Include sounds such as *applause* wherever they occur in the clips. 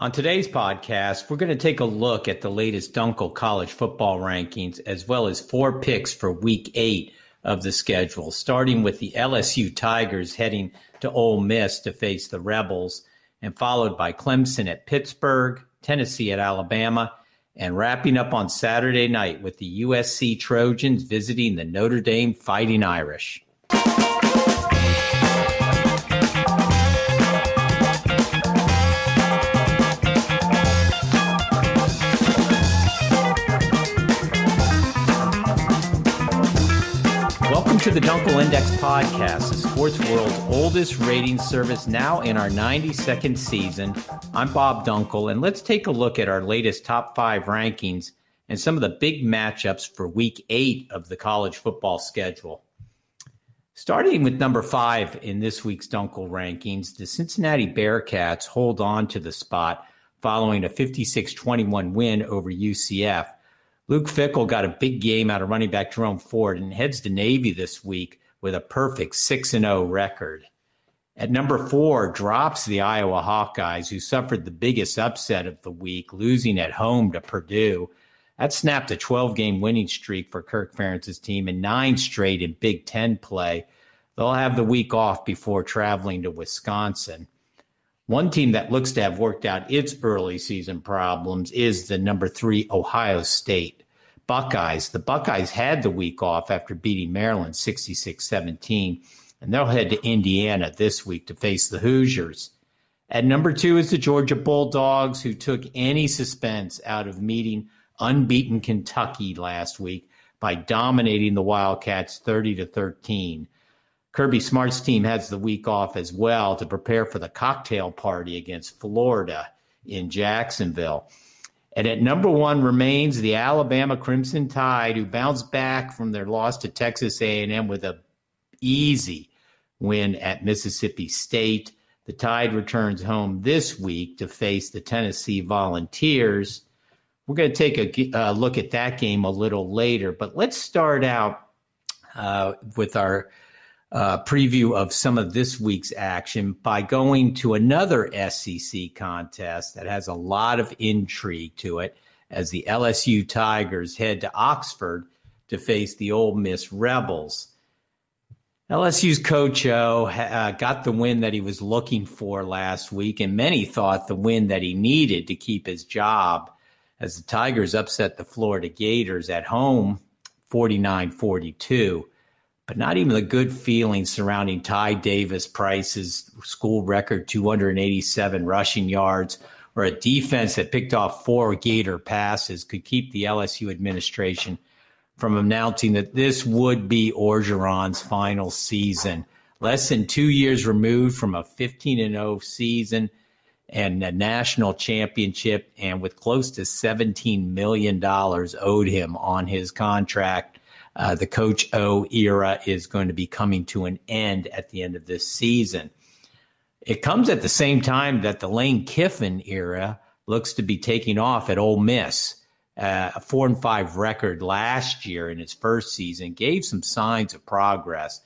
On today's podcast, we're going to take a look at the latest Dunkel college football rankings, as well as four picks for week eight of the schedule, starting with the LSU Tigers heading to Ole Miss to face the Rebels, and followed by Clemson at Pittsburgh, Tennessee at Alabama, and wrapping up on Saturday night with the USC Trojans visiting the Notre Dame Fighting Irish. To the Dunkel Index podcast, the sports world's oldest rating service, now in our 92nd season. I'm Bob Dunkel, and let's take a look at our latest top five rankings and some of the big matchups for week eight of the college football schedule. Starting with number five in this week's Dunkel rankings, the Cincinnati Bearcats hold on to the spot following a 56 21 win over UCF. Luke Fickell got a big game out of running back Jerome Ford and heads to Navy this week with a perfect 6 0 record. At number four, drops the Iowa Hawkeyes, who suffered the biggest upset of the week, losing at home to Purdue. That snapped a 12 game winning streak for Kirk Ferentz's team and nine straight in Big Ten play. They'll have the week off before traveling to Wisconsin. One team that looks to have worked out its early season problems is the number three Ohio State Buckeyes. The Buckeyes had the week off after beating Maryland 66 17, and they'll head to Indiana this week to face the Hoosiers. At number two is the Georgia Bulldogs, who took any suspense out of meeting unbeaten Kentucky last week by dominating the Wildcats 30 to 13. Kirby Smart's team has the week off as well to prepare for the cocktail party against Florida in Jacksonville. And at number one remains the Alabama Crimson Tide, who bounced back from their loss to Texas A&M with a easy win at Mississippi State. The Tide returns home this week to face the Tennessee Volunteers. We're going to take a uh, look at that game a little later, but let's start out uh, with our uh, preview of some of this week's action by going to another SEC contest that has a lot of intrigue to it as the LSU Tigers head to Oxford to face the Ole Miss Rebels. LSU's coach O uh, got the win that he was looking for last week, and many thought the win that he needed to keep his job as the Tigers upset the Florida Gators at home 49 42 but not even the good feelings surrounding Ty Davis Price's school record 287 rushing yards or a defense that picked off four Gator passes could keep the LSU administration from announcing that this would be Orgeron's final season. Less than two years removed from a 15 0 season and a national championship, and with close to $17 million owed him on his contract uh, the Coach O era is going to be coming to an end at the end of this season. It comes at the same time that the Lane Kiffin era looks to be taking off at Ole Miss. Uh, a four and five record last year in its first season gave some signs of progress.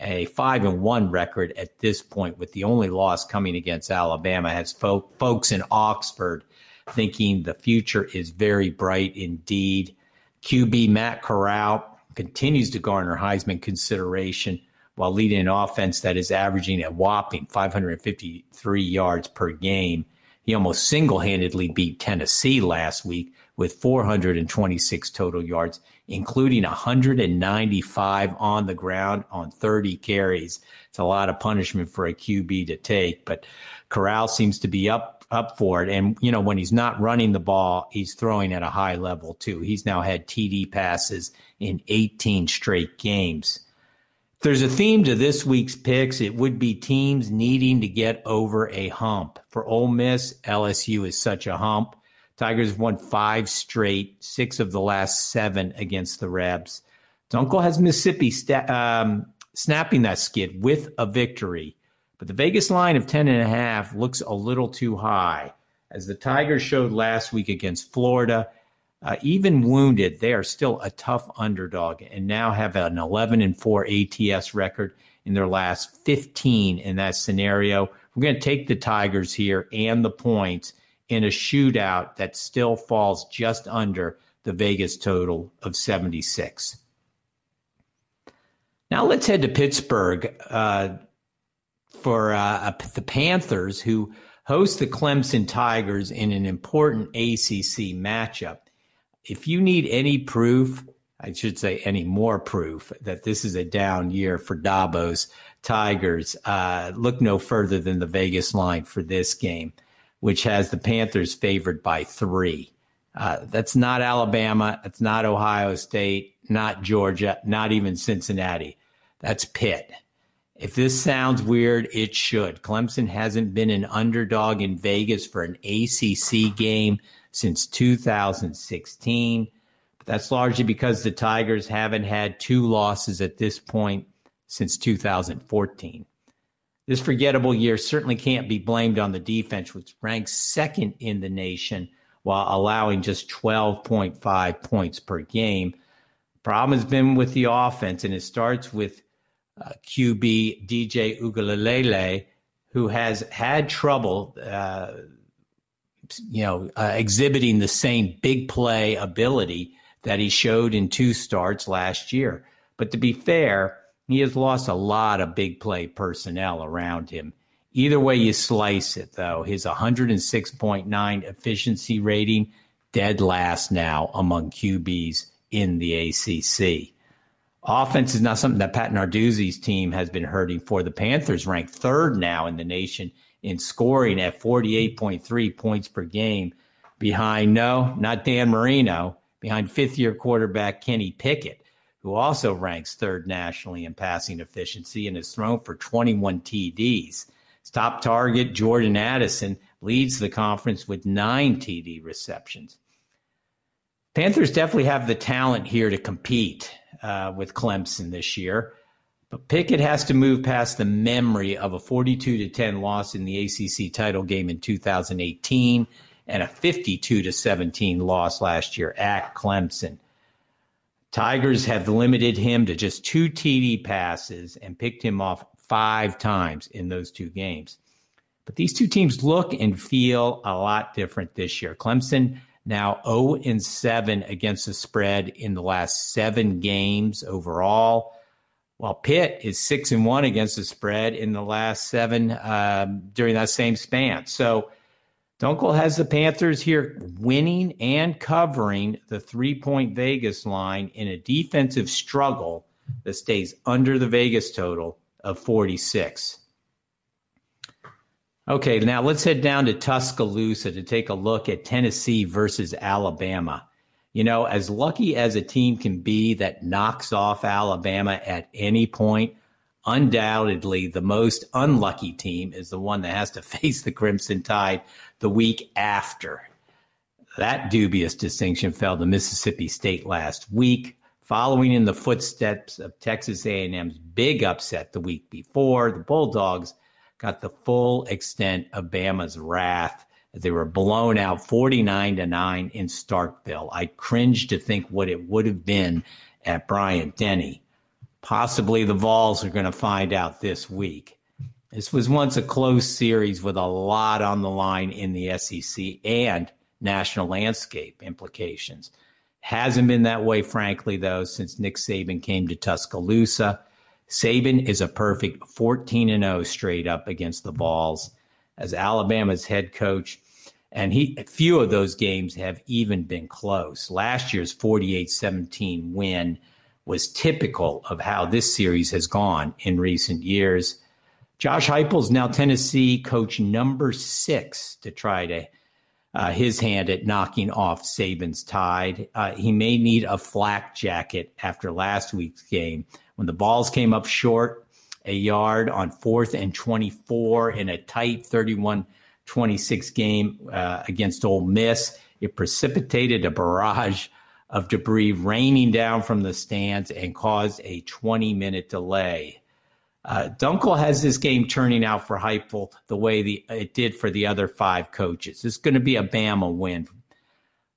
A five and one record at this point, with the only loss coming against Alabama, has folks in Oxford thinking the future is very bright indeed. QB Matt Corral continues to garner Heisman consideration while leading an offense that is averaging a whopping 553 yards per game. He almost single handedly beat Tennessee last week with 426 total yards, including 195 on the ground on 30 carries. It's a lot of punishment for a QB to take, but Corral seems to be up up for it. And, you know, when he's not running the ball, he's throwing at a high level too. He's now had TD passes in 18 straight games. There's a theme to this week's picks, it would be teams needing to get over a hump. For Ole Miss, LSU is such a hump. Tigers won five straight, six of the last seven against the Rebs. Dunkel has Mississippi sta- um, snapping that skid with a victory. But the Vegas line of 10 and a half looks a little too high. As the Tigers showed last week against Florida, uh, even wounded, they are still a tough underdog and now have an 11 and 4 ATS record in their last 15 in that scenario. We're going to take the Tigers here and the points in a shootout that still falls just under the Vegas total of 76. Now let's head to Pittsburgh uh, for uh, the Panthers, who host the Clemson Tigers in an important ACC matchup. If you need any proof, I should say any more proof that this is a down year for Dabo's Tigers, uh, look no further than the Vegas line for this game, which has the Panthers favored by three. Uh, that's not Alabama. That's not Ohio State, not Georgia, not even Cincinnati. That's Pitt. If this sounds weird, it should. Clemson hasn't been an underdog in Vegas for an ACC game since 2016. But that's largely because the Tigers haven't had two losses at this point since 2014. This forgettable year certainly can't be blamed on the defense, which ranks second in the nation while allowing just 12.5 points per game. Problem has been with the offense, and it starts with uh, QB DJ Uiagalelei, who has had trouble, uh, you know, uh, exhibiting the same big play ability that he showed in two starts last year. But to be fair, he has lost a lot of big play personnel around him. Either way you slice it, though, his 106.9 efficiency rating, dead last now among QBs in the ACC. Offense is not something that Pat Narduzzi's team has been hurting for. The Panthers rank third now in the nation in scoring at 48.3 points per game, behind no, not Dan Marino, behind fifth year quarterback Kenny Pickett, who also ranks third nationally in passing efficiency and has thrown for 21 TDs. His top target, Jordan Addison, leads the conference with nine TD receptions. Panthers definitely have the talent here to compete uh, with Clemson this year. But Pickett has to move past the memory of a 42 to 10 loss in the ACC title game in 2018 and a 52 to 17 loss last year at Clemson. Tigers have limited him to just two TD passes and picked him off five times in those two games. But these two teams look and feel a lot different this year. Clemson now 0 and 7 against the spread in the last seven games overall, while Pitt is 6 and 1 against the spread in the last seven um, during that same span. So Dunkel has the Panthers here winning and covering the three point Vegas line in a defensive struggle that stays under the Vegas total of 46. Okay, now let's head down to Tuscaloosa to take a look at Tennessee versus Alabama. You know, as lucky as a team can be that knocks off Alabama at any point, undoubtedly the most unlucky team is the one that has to *laughs* face the Crimson Tide the week after. That dubious distinction fell to Mississippi State last week, following in the footsteps of Texas A&M's big upset the week before. The Bulldogs got the full extent of Bama's wrath they were blown out 49 to 9 in Starkville. I cringe to think what it would have been at Bryant Denny. Possibly the Vols are going to find out this week. This was once a close series with a lot on the line in the SEC and national landscape implications. Hasn't been that way, frankly, though, since Nick Saban came to Tuscaloosa. Saban is a perfect 14 and 0 straight up against the Vols as Alabama's head coach. And he few of those games have even been close. Last year's 48-17 win was typical of how this series has gone in recent years. Josh Heupel's now Tennessee coach number six to try to uh, his hand at knocking off Saban's tide. Uh, he may need a flak jacket after last week's game when the Vols came up short, a yard on fourth and 24 in a tight 31 26 game uh, against Ole Miss, it precipitated a barrage of debris raining down from the stands and caused a 20 minute delay. Uh, Dunkel has this game turning out for Heupel the way the, it did for the other five coaches. It's going to be a Bama win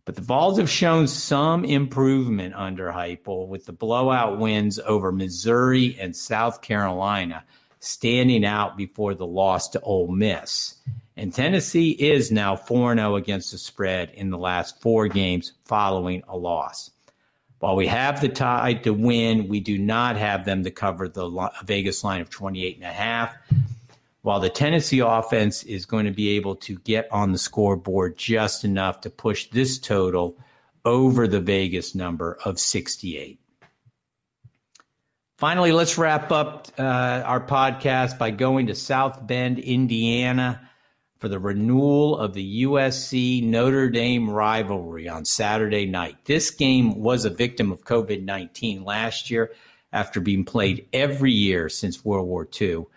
but the Vols have shown some improvement under Heupel with the blowout wins over Missouri and South Carolina standing out before the loss to Ole Miss. And Tennessee is now 4 0 against the spread in the last four games following a loss. While we have the tie to win, we do not have them to cover the Vegas line of 28 and a half. While the Tennessee offense is going to be able to get on the scoreboard just enough to push this total over the Vegas number of 68. Finally, let's wrap up uh, our podcast by going to South Bend, Indiana for the renewal of the USC Notre Dame rivalry on Saturday night. This game was a victim of COVID 19 last year after being played every year since World War II.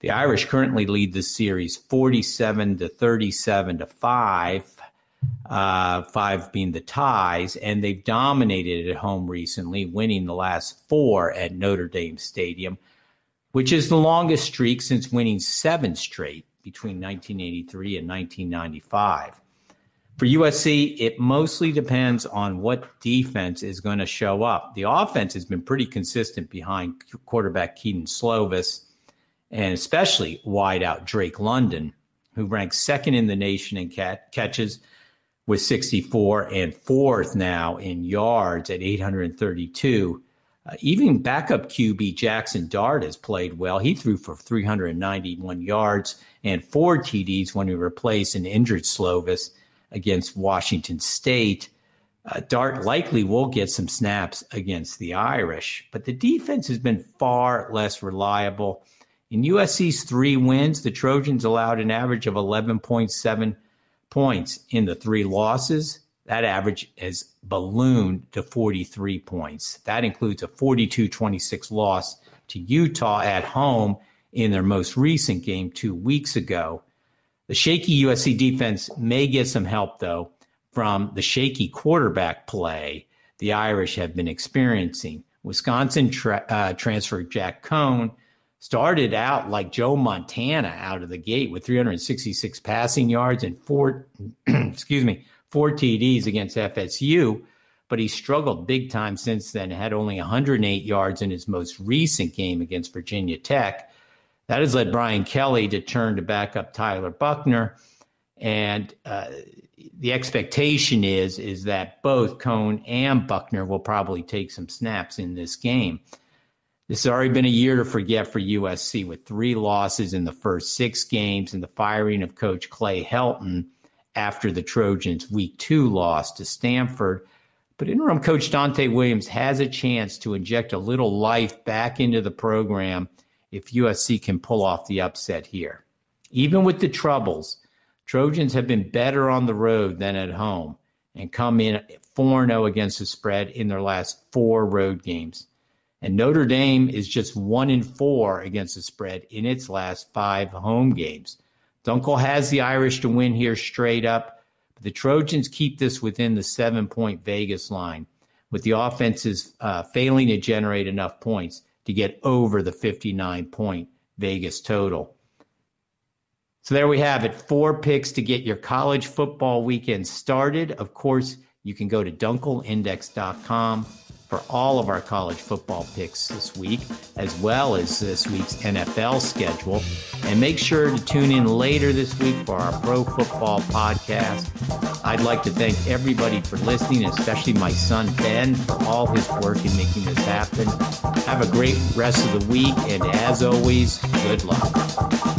The Irish currently lead the series 47 to 37 to 5 uh, five being the ties, and they've dominated at home recently, winning the last four at Notre Dame Stadium, which is the longest streak since winning seven straight between 1983 and 1995. For USC, it mostly depends on what defense is going to show up. The offense has been pretty consistent behind quarterback Kedon Slovis and especially wideout Drake London, who ranks second in the nation in cat- catches with 64 and fourth now in yards at 832. Uh, even backup QB Jackson Dart has played well. He threw for 391 yards and four TDs when he replaced an injured Slovis against Washington State. Uh, Dart likely will get some snaps against the Irish, but the defense has been far less reliable. In USC's three wins, the Trojans allowed an average of 11.7 points in the three losses. That average has ballooned to 43 points. That includes a 42 26 loss to Utah at home in their most recent game two weeks ago. The shaky USC defense may get some help, though, from the shaky quarterback play the Irish have been experiencing. Wisconsin tra- uh, transfer Jack Coan started out like Joe Montana out of the gate with 366 passing yards and four, *clears throat* excuse me, four TDs against FSU, but he struggled big time since then. Had only 108 yards in his most recent game against Virginia Tech. That has led Brian Kelly to turn to back up Tyler Buchner, and uh, the expectation is is that both Coan and Buchner will probably take some snaps in this game. This has already been a year to forget for USC with three losses in the first six games and the firing of coach Clay Helton after the Trojans' week two loss to Stanford. But interim coach Donte Williams has a chance to inject a little life back into the program if USC can pull off the upset here. Even with the troubles, Trojans have been better on the road than at home and come in 4 0 against the spread in their last four road games. And Notre Dame is just one in four against the spread in its last five home games. Dunkel has the Irish to win here straight up, but the Trojans keep this within the seven point Vegas line, with the offenses uh, failing to generate enough points to get over the 59 point Vegas total. So there we have it. Four picks to get your college football weekend started. Of course, you can go to dunkelindex.com for all of our college football picks this week, as well as this week's NFL schedule. And make sure to tune in later this week for our Pro Football podcast. I'd like to thank everybody for listening, especially my son Ben for all his work in making this happen. Have a great rest of the week, and as always, good luck.